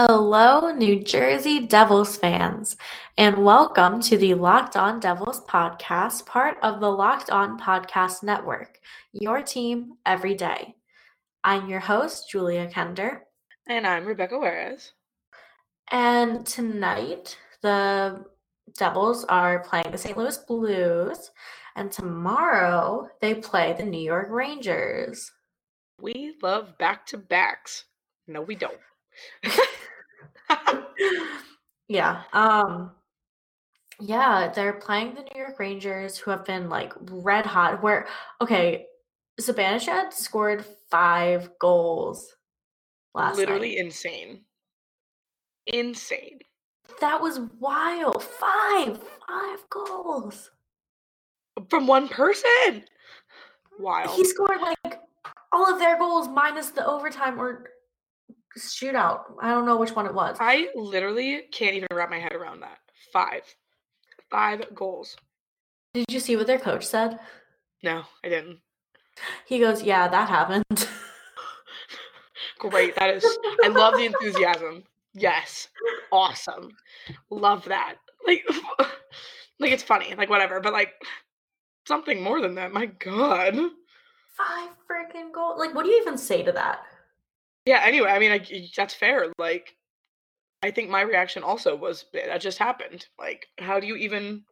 Hello, New Jersey Devils fans, and welcome to the Locked On Devils podcast, part of the Locked On Podcast Network, your team every day. I'm your host, Julia Kender. And I'm Rebecca Juarez. And tonight, the Devils are playing the St. Louis Blues, and tomorrow they play the New York Rangers. We love back to backs. No, we don't. yeah. Um yeah, they're playing the New York Rangers who have been like red hot. Where okay, Zibanejad scored five goals last Literally night. insane. Insane. That was wild. Five, five goals. From one person. Wild. He scored like all of their goals minus the overtime or shootout. I don't know which one it was. I literally can't even wrap my head around that. Five. Five goals. Did you see what their coach said? No, I didn't. He goes, Yeah, that happened. Great. That is I love the enthusiasm. Yes. Awesome. Love that. Like like it's funny, like whatever, but like something more than that. My god. Five freaking goals. Like what do you even say to that? Yeah, anyway, I mean, I, that's fair. Like, I think my reaction also was that just happened. Like, how do you even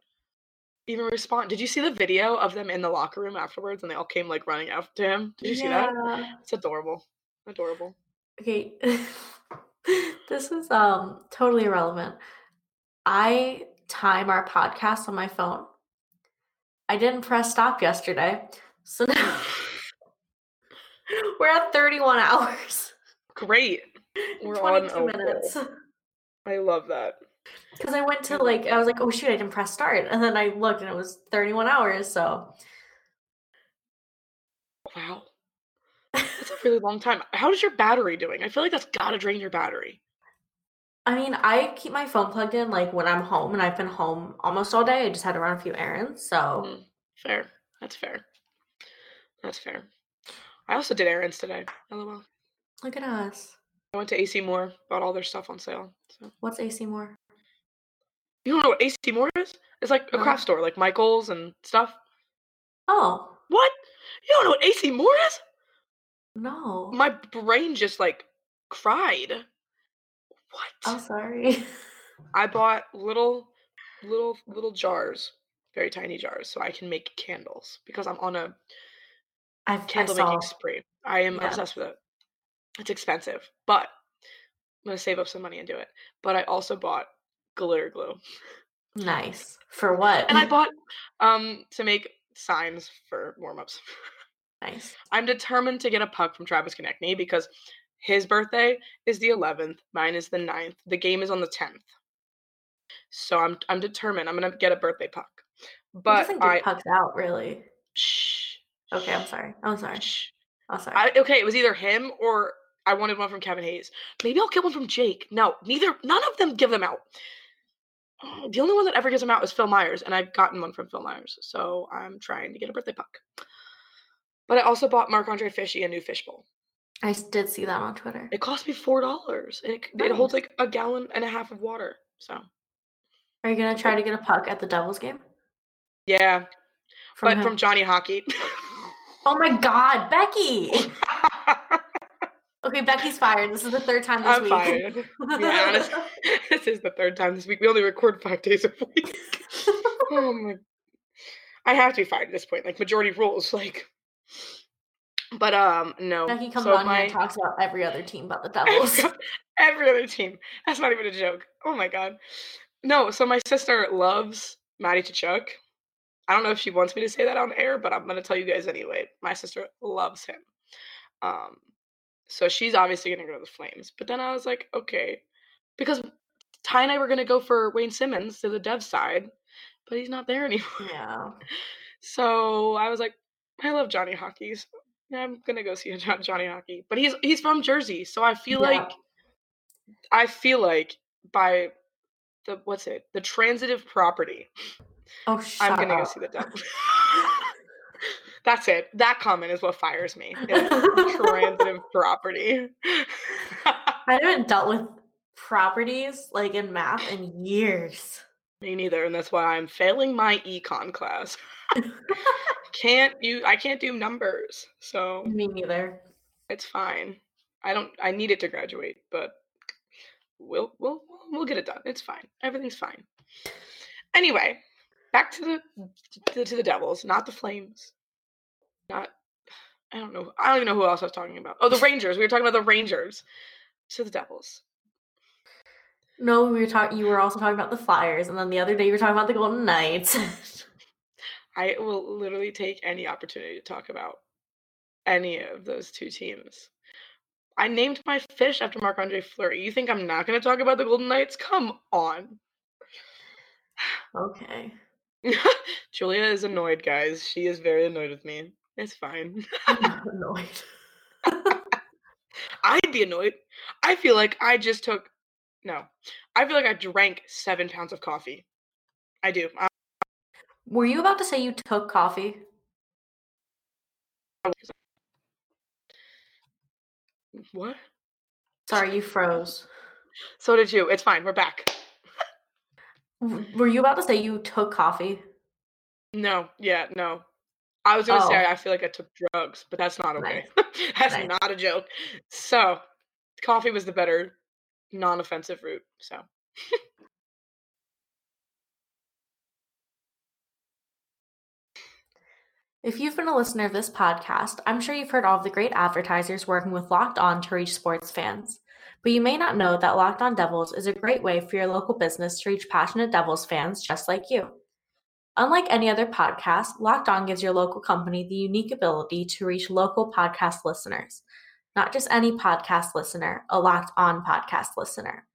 even respond? Did you see the video of them in the locker room afterwards and they all came like running after him? Did you see that? It's adorable. Adorable. Okay. this is um totally irrelevant. I time our podcast on my phone. I didn't press stop yesterday. So now we're at 31 hours. Great. We're on a minutes. I love that. Because I went to like I was like, oh shoot, I didn't press start. And then I looked and it was 31 hours, so Wow. That's a really long time. How's your battery doing? I feel like that's gotta drain your battery. I mean, I keep my phone plugged in like when I'm home and I've been home almost all day. I just had to run a few errands. So mm, fair. That's fair. That's fair. I also did errands today. LOL. Look at us. I went to AC Moore, bought all their stuff on sale. So. What's AC Moore? You don't know what AC Moore is? It's like a no. craft store, like Michaels and stuff. Oh. What? You don't know what AC Moore is? No. My brain just like cried. What? I'm sorry. I bought little, little, little jars, very tiny jars, so I can make candles because I'm on a I've, candle making spree. I am yeah. obsessed with it. It's expensive, but I'm gonna save up some money and do it. But I also bought glitter glue. Nice. For what? And I bought um to make signs for warm ups. Nice. I'm determined to get a puck from Travis Konecny because his birthday is the 11th, mine is the 9th. The game is on the 10th. So I'm I'm determined. I'm gonna get a birthday puck. But I pucks out really. Shh. Okay, I'm sorry. I'm sorry. Shh. I'm sorry. I, okay, it was either him or I wanted one from Kevin Hayes. Maybe I'll get one from Jake. No, neither. None of them give them out. Oh, the only one that ever gives them out is Phil Myers, and I've gotten one from Phil Myers. So I'm trying to get a birthday puck. But I also bought Marc Andre Fishy a new fishbowl. I did see that on Twitter. It cost me four dollars, and it, nice. it holds like a gallon and a half of water. So, are you gonna try to get a puck at the Devils game? Yeah, from but him? from Johnny Hockey. oh my God, Becky! Okay, Becky's fired. This is the third time this I'm week. fired. Yeah, this is the third time this week. We only record five days a week. oh my! I have to be fired at this point. Like majority rules. Like, but um, no. Becky comes so on my... here and talks about every other team but the Devils. every other team. That's not even a joke. Oh my god. No. So my sister loves Matty Tkachuk. I don't know if she wants me to say that on air, but I'm gonna tell you guys anyway. My sister loves him. Um, so she's obviously going to go to the Flames. But then I was like, okay, because Ty and I were going to go for Wayne Simmonds to the dev side, but he's not there anymore. Yeah. So I was like, I love Johnny Hockey. So yeah, I'm gonna go see Johnny Hockey. But he's he's from Jersey, so I feel yeah. like I feel like by the what's it the transitive property. Oh, I'm gonna up. go see the devil. That's it. That comment is what fires me. transitive property. I haven't dealt with properties like in math in years. Me neither, and that's why I'm failing my econ class. can't you I can't do numbers. So Me neither. it's fine. I don't I need it to graduate, but we'll we'll we'll get it done. It's fine. Everything's fine. Anyway, back to the to, to the Devils, not the Flames. Not I don't know. I don't even know who else I was talking about. Oh, the Rangers. We were talking about the Rangers. To the Devils. No, we were talking. You were also talking about the Flyers, and then the other day you were talking about the Golden Knights. I will literally take any opportunity to talk about any of those two teams. I named my fish after Marc Andre Fleury. You think I'm not going to talk about the Golden Knights? Come on. okay. Julia is annoyed, guys. She is very annoyed with me. It's fine. I'm not annoyed. I'd be annoyed. I feel like I just took no. I feel like I drank seven pounds of coffee. I do. I, Were you about to say you took coffee? what? Sorry, you froze. So did you. It's fine. We're back. Were you about to say you took coffee? No. Yeah. No. I was gonna say Oh. I feel like I took drugs, but that's not okay. Nice. that's Nice. not a joke. So, coffee was the better, non-offensive route. So, If you've been a listener of this podcast, I'm sure you've heard all of the great advertisers working with Locked On to reach sports fans. But you may not know that Locked On Devils is a great way for your local business to reach passionate Devils fans just like you. Unlike any other podcast, Locked On gives your local company the unique ability to reach local podcast listeners. Not just any podcast listener, a Locked On podcast listener.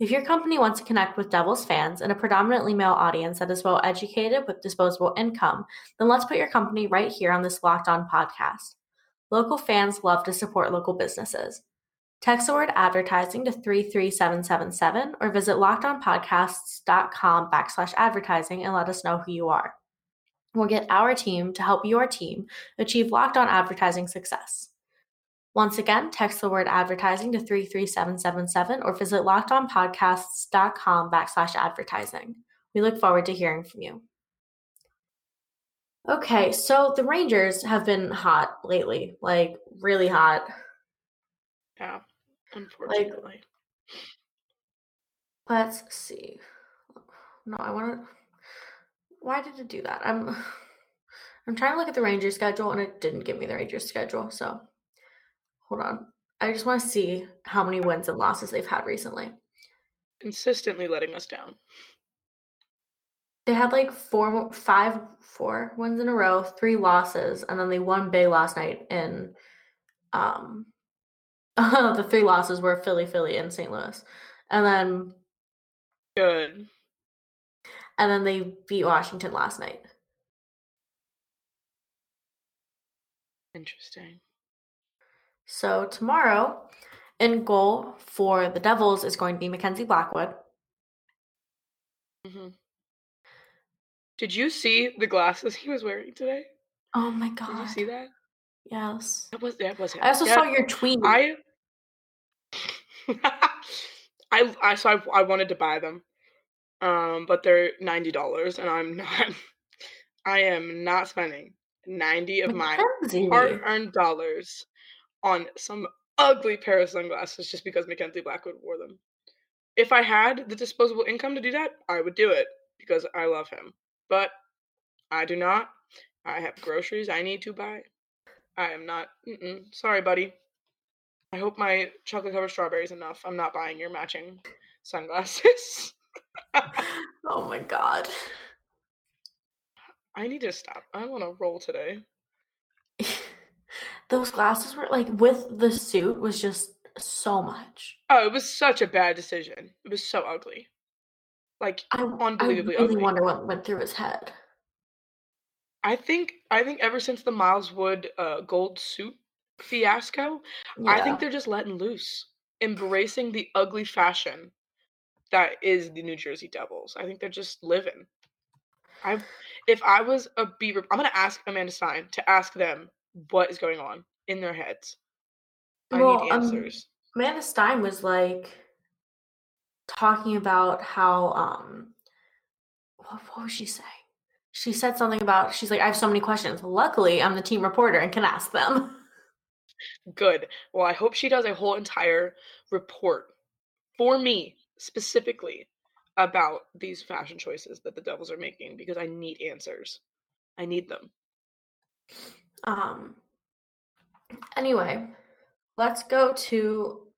If your company wants to connect with Devils fans and a predominantly male audience that is well educated with disposable income, then let's put your company right here on this Locked On podcast. Local fans love to support local businesses. Text the word advertising to 33777 or visit lockedonpodcasts.com backslash advertising and let us know who you are. We'll get our team to help your team achieve locked on advertising success. Once again, text the word advertising to 33777 or visit lockedonpodcasts.com backslash advertising. We look forward to hearing from you. Okay, so the Rangers have been hot lately, like really hot. yeah. Unfortunately. Let's see. No, I want to. Why did it do that? I'm. I'm trying to look at the Rangers schedule, and it didn't give me the Rangers schedule. So, hold on. I just want to see how many wins and losses they've had recently. Consistently letting us down. They had like four, five, four wins in a row, three losses, and then they won big last night in. Um, the three losses were Philly, Philly, and St. Louis, and then Good. and then they beat Washington last night. Interesting. So tomorrow, in goal for the Devils is going to be Mackenzie Blackwood. hmm Did you see the glasses he was wearing today? Oh my god! Did you see that? Yes. That was that was him. I also saw your tweet. I I I so I, I wanted to buy them. Um, but they're ninety dollars and I'm not I am not spending ninety of my hard earned dollars on some ugly pair of sunglasses just because Mackenzie Blackwood wore them. If I had the disposable income to do that, I would do it because I love him. But I do not. I have groceries I need to buy. I am not. Mm-mm. Sorry, buddy. I hope my chocolate covered strawberry is enough. I'm not buying your matching sunglasses. Oh my god. I need to stop. I want to roll today. Those glasses were like with the suit was just so much. Oh, it was such a bad decision. It was so ugly. Like I, I unbelievably really ugly. wonder what went through his head. I think I think ever since the Miles Wood uh, gold suit fiasco, I think they're just letting loose, embracing the ugly fashion that is the New Jersey Devils. I think they're just living. I, if I was a Beaver, I'm gonna ask Amanda Stein to ask them what is going on in their heads. I Well, need um, answers. Amanda Stein was like, talking about how um what, what was she saying? She said something about she's like, I have so many questions. Luckily, I'm the team reporter and can ask them. Good. Well, I hope she does a whole entire report for me specifically about these fashion choices that the Devils are making because I need answers. I need them. Um anyway, let's go to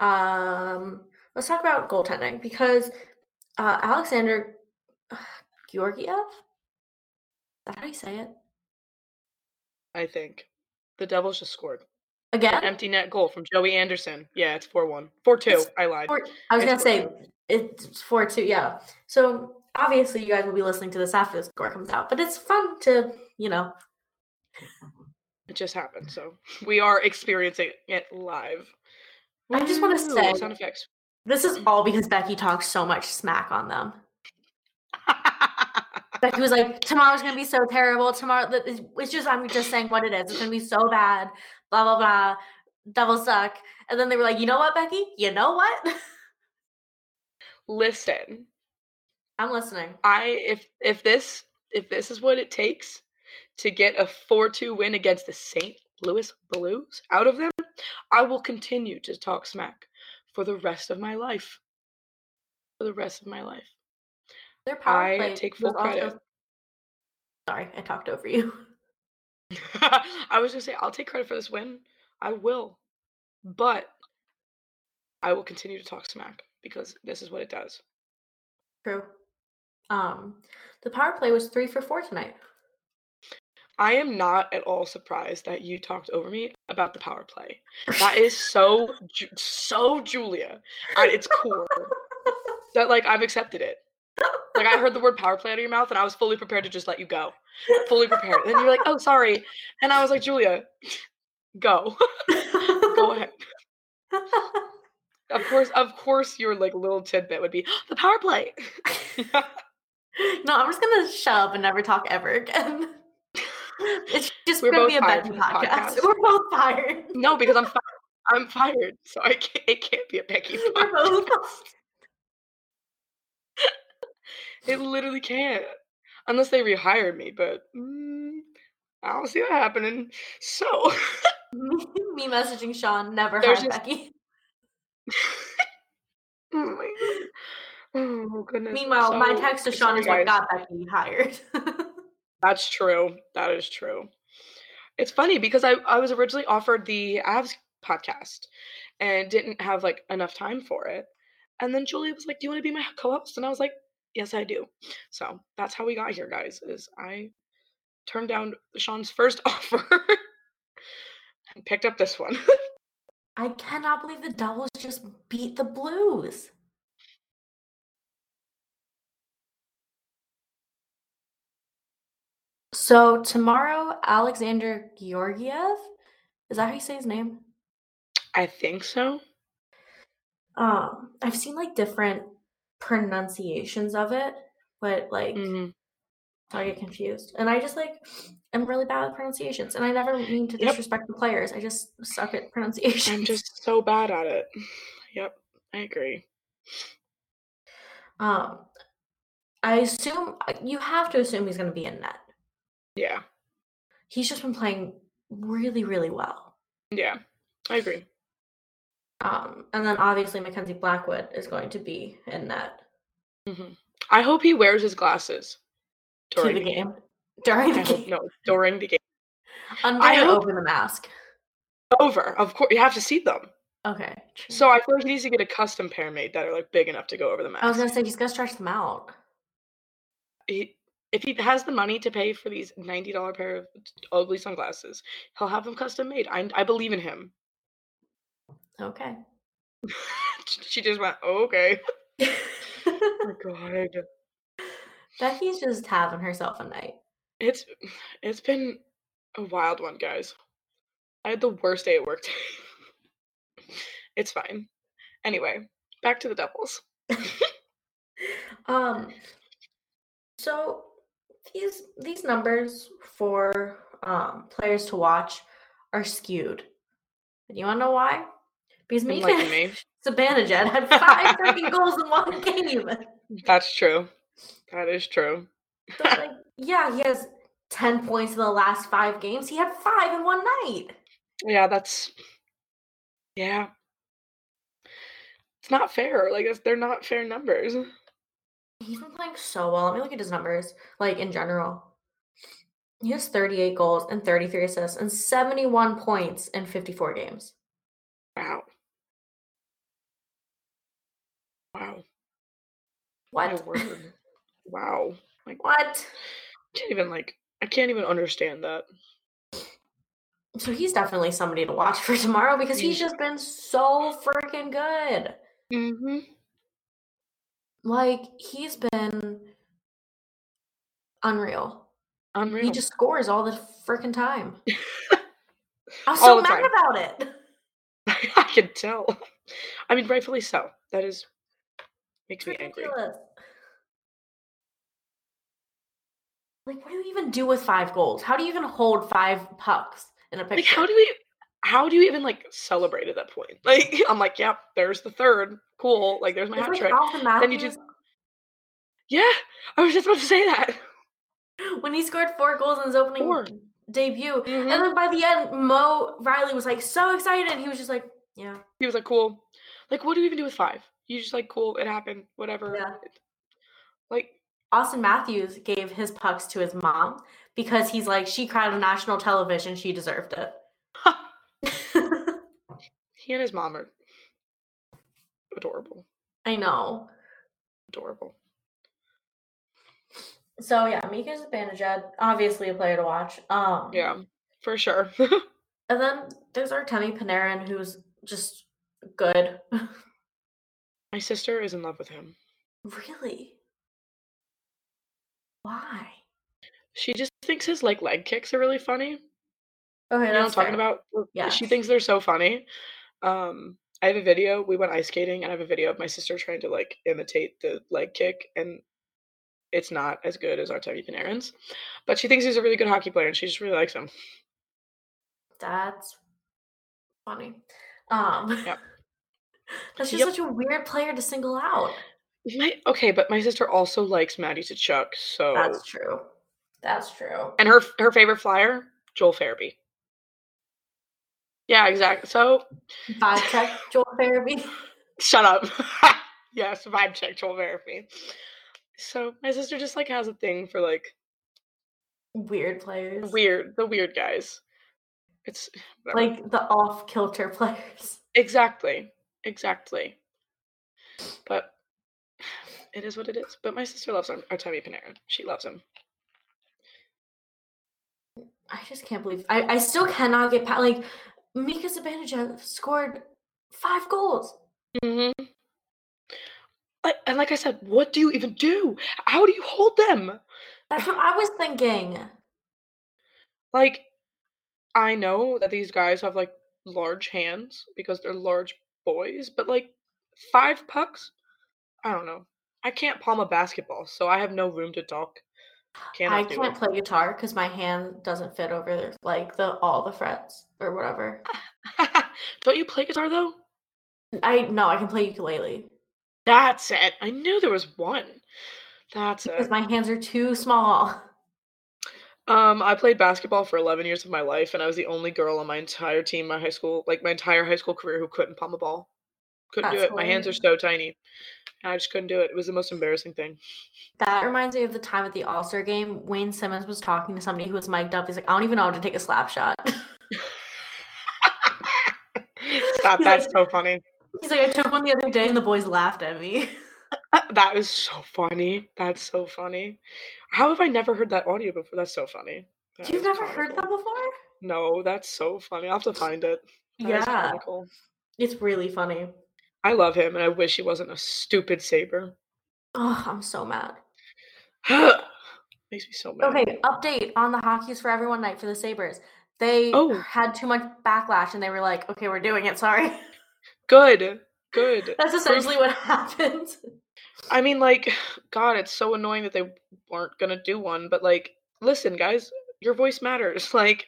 um let's talk about goaltending because uh Alexander Georgiev? Is that how you say it? I think. The Devils just scored. Again? Empty net goal from Joey Anderson. Yeah, it's 4 1. 4 2. I lied. Four, I was going to say it's 4 2, yeah. So obviously, you guys will be listening to this after the score comes out, but it's fun to, you know, It just happened. So we are experiencing it live. I just wanna say- sound effects. this is all because Becky talks so much smack on them. Becky was like, tomorrow's gonna be so terrible. Tomorrow, it's just I'm just saying what it is. It's gonna be so bad. Blah blah blah. Devils suck. And then they were like, you know what, Becky? You know what? Listen, I'm listening. I if if this if this is what it takes to get a 4-2 win against the St. Louis Blues out of them, I will continue to talk smack for the rest of my life. For the rest of my life. Their power I play take full was also- credit. Sorry, I talked over you. I was gonna say I'll take credit for this win. I will, but I will continue to talk smack because this is what it does. True. Um, the power play was three for four tonight. I am not at all surprised that you talked over me about the power play. That is so so Julia at its core that like I've accepted it. Like I heard the word power play out of your mouth and I was fully prepared to just let you go. Fully prepared. And you're like, "Oh, sorry." And I was like, "Julia, go. go ahead." Of course, of course your like little tidbit would be the power play. no, I'm just gonna shut up and never talk ever again. It's just We're gonna be a fired Becky podcast. podcast. We're both fired. no, because I'm fi- I'm fired. So I can't it can't be a Becky We're both podcast. It literally can't. Unless they rehired me, but mm, I don't see that happening. So me messaging Sean never There's just- Becky. Oh my god. Oh goodness. Meanwhile, my text to Sean is what guys. got Becky hired. That's true. That is true. It's funny because I, I was originally offered the Avs podcast and didn't have like enough time for it. And then Julia was like, Do you want to be my co-host? And I was like, Yes, I do. So that's how we got here, guys. Is I turned down Sean's first offer and picked up this one. I cannot believe the Devils just beat the Blues. So tomorrow, Alexander Georgiev, is that how you say his name? I think so. Um, I've seen like different pronunciations of it, but like Mhm. I get confused. And I just like I'm really bad at pronunciations, and I never mean to Yep. disrespect the players. I just suck at pronunciation. I'm just so bad at it. Yep, I agree. Um, I assume you have to assume he's going to be in net. Yeah. He's just been playing really, really well. Yeah. I agree. Um, and then obviously Mackenzie Blackwood is going to be in net hmm I hope he wears his glasses during the game during the game no during the game. under I hope- over the mask. Over, of course, you have to see them. Okay. true. So I feel like he needs to get a custom pair made that are like big enough to go over the mask. I was gonna say he's gonna stretch them out. He, if he has the money to pay for these ninety dollar pair of ugly sunglasses, he'll have them custom made. I I believe in him. Okay. she just went okay. Oh my god, Becky's just having herself a night. it's it's been a wild one, guys. I had the worst day at work today. it's fine. Anyway, back to the Devils. Um. So these these numbers for um players to watch are skewed. And you wanna know why? Because Mika Enlighten me. Zibanejad had five freaking goals in one game. That's true. That is true. So, like, yeah, he has 10 points in the last five games. He had five in one night. Yeah, that's yeah. It's not fair. Like it's, they're not fair numbers. He's been playing so well. Let me look at his numbers, like in general. He has 38 goals and 33 assists and 71 points in 54 games. Wow. Wow. What? My word. Wow. Like what? I can't even like I can't even understand that. So he's definitely somebody to watch for tomorrow because he's just been so freaking good. Mm-hmm. Like he's been unreal. Unreal. He just scores all the freaking time. I'm so mad time. about it. I can tell. I mean, rightfully so. That is makes me angry. Like, what do you even do with five goals? How do you even hold five pucks in a picture? Like, how do we? How do you even like celebrate at that point? Like, I'm like, yep, there's the third. Cool. Like, there's my It's hat trick. Then you just- Yeah, I was just about to say that. when he scored four goals in his opening Four. debut, Mhm. and then by the end, Mo Rielly was like so excited, and he was just like, "Yeah, He was like, cool. Like, what do you even do with five? You just like, cool, it happened, whatever. Yeah. Like, Auston Matthews gave his pucks to his mom because he's like, she cried on national television. She deserved it. he and his mom are adorable. I know. Adorable. So yeah, Mika Zibanejad, obviously a player to watch. Um, Yeah, for sure. And then there's our Artemi Panarin, who's just good. My sister is in love with him. really? Why? She just thinks his like leg kicks are really funny. Okay, You know what I'm talking fair. about? Yeah. She thinks they're so funny. Um, I have a video. We went ice skating, and I have a video of my sister trying to like imitate the leg kick, and it's not as good as Artemi Panarin's. But she thinks he's a really good hockey player, and she just really likes him. That's funny. Um, Yep. That's just Yep. such a weird player to single out. My, okay, but my sister also likes Matty Tkachuk, so That's true. That's true. and her her favorite flyer, Joel Farabee. Yeah, exactly. So Vibe check, Joel Farabee. shut up. yes, vibe check, Joel Farabee. So my sister just like has a thing for like Weird players. weird, the weird guys. It's whatever. Like the off kilter players. exactly, exactly. But it is what it is. But my sister loves Ar- Artemi Panarin. She loves him. I just can't believe I, I still cannot get past like Mika Zibanejad scored five goals. Mm-hmm. And like I said, what do you even do? How do you hold them? That's what I was thinking. Like, I know that these guys have like large hands because they're large boys, but like five pucks? I don't know. I can't palm a basketball, so I have no room to talk. Cannot I can't play guitar because my hand doesn't fit over like the all the frets or whatever. Don't you play guitar though? I no, I can play ukulele That's it. I knew there was one. That's because it. my hands are too small. Um, I played basketball for 11 years of my life, and I was the only girl on my entire team, my high school, like my entire high school career, who couldn't palm a ball. Couldn't do That's it. My hands are so tiny. and I just couldn't do it. It was the most embarrassing thing. That reminds me of the time at the All Star game. Wayne Simmonds was talking to somebody who was mic'd up. He's like, I don't even know how to take a slap shot. Stop. That's like- so funny. He's like, I took one the other day and the boys laughed at me. That is so funny. That's so funny. How have I never heard that audio before? That's so funny. That You've never heard that before? No, that's so funny. I'll have to find it. That yeah, it's really funny. I love him, and I wish he wasn't a stupid saber. Oh, I'm so mad. Makes me so mad. Okay, update on the Hockey's for Everyone night for the Sabres. They Oh. had too much backlash and they were like, okay, we're doing it. Sorry. Good. Good. That's essentially what happened. I mean, like, God, it's so annoying that they weren't gonna do one. But like, listen, guys, your voice matters. Like,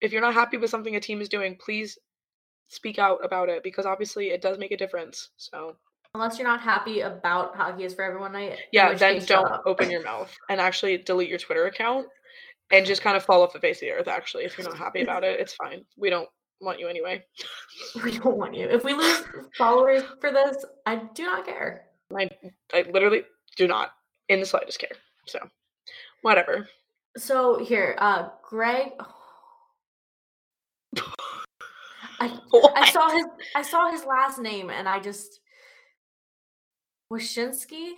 if you're not happy with something a team is doing, please speak out about it because obviously it does make a difference. So Unless you're not happy about hockey is for everyone night. yeah, then don't open your mouth and actually delete your Twitter account and just kind of fall off the face of the earth. Actually, if you're not happy about it, it's fine. We don't want you anyway. We don't want you. If we lose followers for this, I do not care. I literally do not in the slightest care. So whatever. So here, uh, Greg. I I saw his I saw his last name and I just Wyshynski.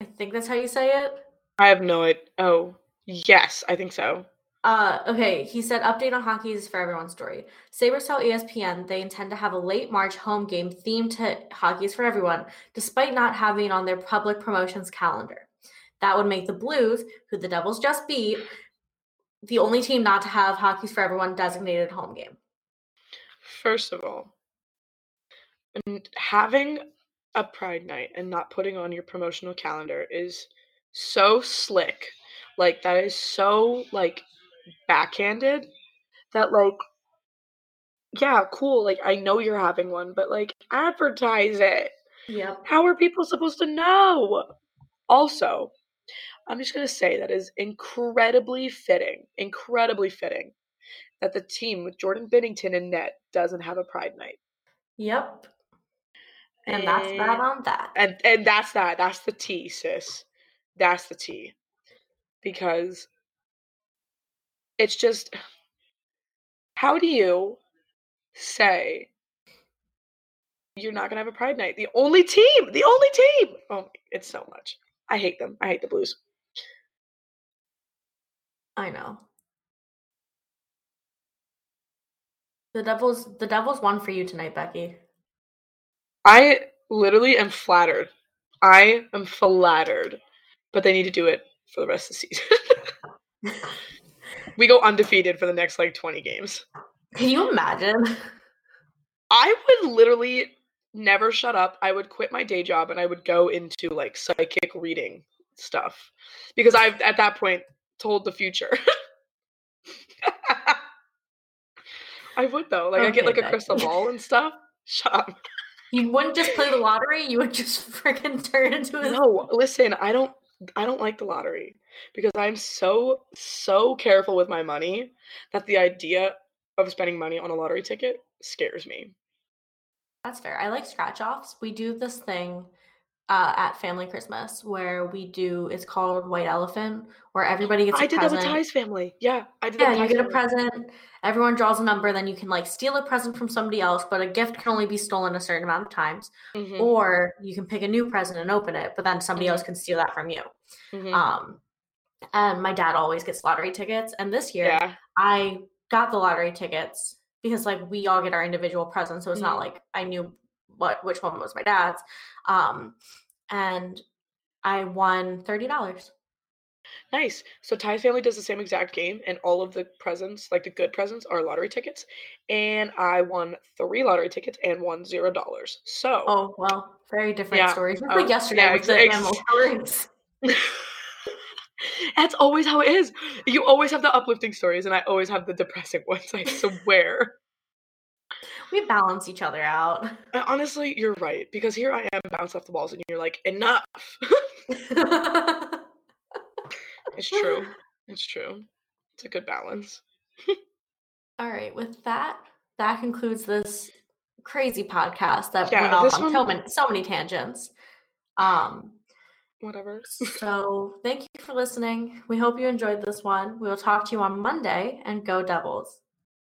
I think that's how you say it. I have no idea. Oh yes, I think so. Uh, okay, he said update on hockey is for everyone's story. Sabres tell ESPN they intend to have a late March home game themed to hockey is for everyone, despite not having on their public promotions calendar. That would make the Blues, who the Devils just beat, the only team not to have hockey's for everyone designated home game. First of all, having a Pride night and not putting on your promotional calendar is so slick. Like that is so like backhanded that like yeah, cool. Like I know you're having one, but like advertise it. Yep. How are people supposed to know? Also, I'm just going to say that is incredibly fitting, incredibly fitting that the team with Jordan Binnington and net doesn't have a pride night. Yep. And that's eh, that on that. And and that's that. That's the T, sis. That's the T. Because it's just how do you say you're not gonna have a pride night? The only team, the only team. Oh, it's so much. I hate them. I hate the Blues. I know. The Devils the Devils won for you tonight, Becky. I literally am flattered. I am flattered. But they need to do it for the rest of the season. we go undefeated for the next like 20 games. Can you imagine? I would literally never shut up. I would quit my day job and I would go into like psychic reading stuff because I've at that point told the future. I would though. Like I get like a crystal ball and stuff. Shut up. You wouldn't just play the lottery, you would just freaking turn into a No, listen, I don't I don't like the lottery because I'm so so careful with my money that the idea of spending money on a lottery ticket scares me. That's fair. I like scratch offs. We do this thing uh, at Family Christmas where we do it's called White Elephant, where everybody gets a I did present. that with Ty's family. Yeah, I did Yeah, you get a present. Everyone draws a number, then you can like steal a present from somebody else, but a gift can only be stolen a certain amount of times. Mhm, Or you can pick a new present and open it, but then somebody Mhm. else can steal that from you. mhm. Um, and my dad always gets lottery tickets, and this year yeah. I got the lottery tickets because like we all get our individual presents, so it's not Mhm. like I knew what which one was my dad's. Um, and I won thirty dollars. Nice. So Ty's family does the same exact game, and all of the presents, like the good presents, are lottery tickets. And I won three lottery tickets and won zero dollars. So Oh well, very different Yeah. stories. Just Oh, like yesterday yeah, with the ex- animal stories. that's always how it is. You always have the uplifting stories, and I always have the depressing ones. I swear. We balance each other out. And honestly, you're right because here I am bounced off the walls, and you're like, enough. it's true. It's true. It's a good balance. All right, with that, that concludes this crazy podcast that Yeah, went off on so many, so many tangents. Um, Whatever. so thank you for listening. We hope you enjoyed this one. We will talk to you on Monday and go Devils.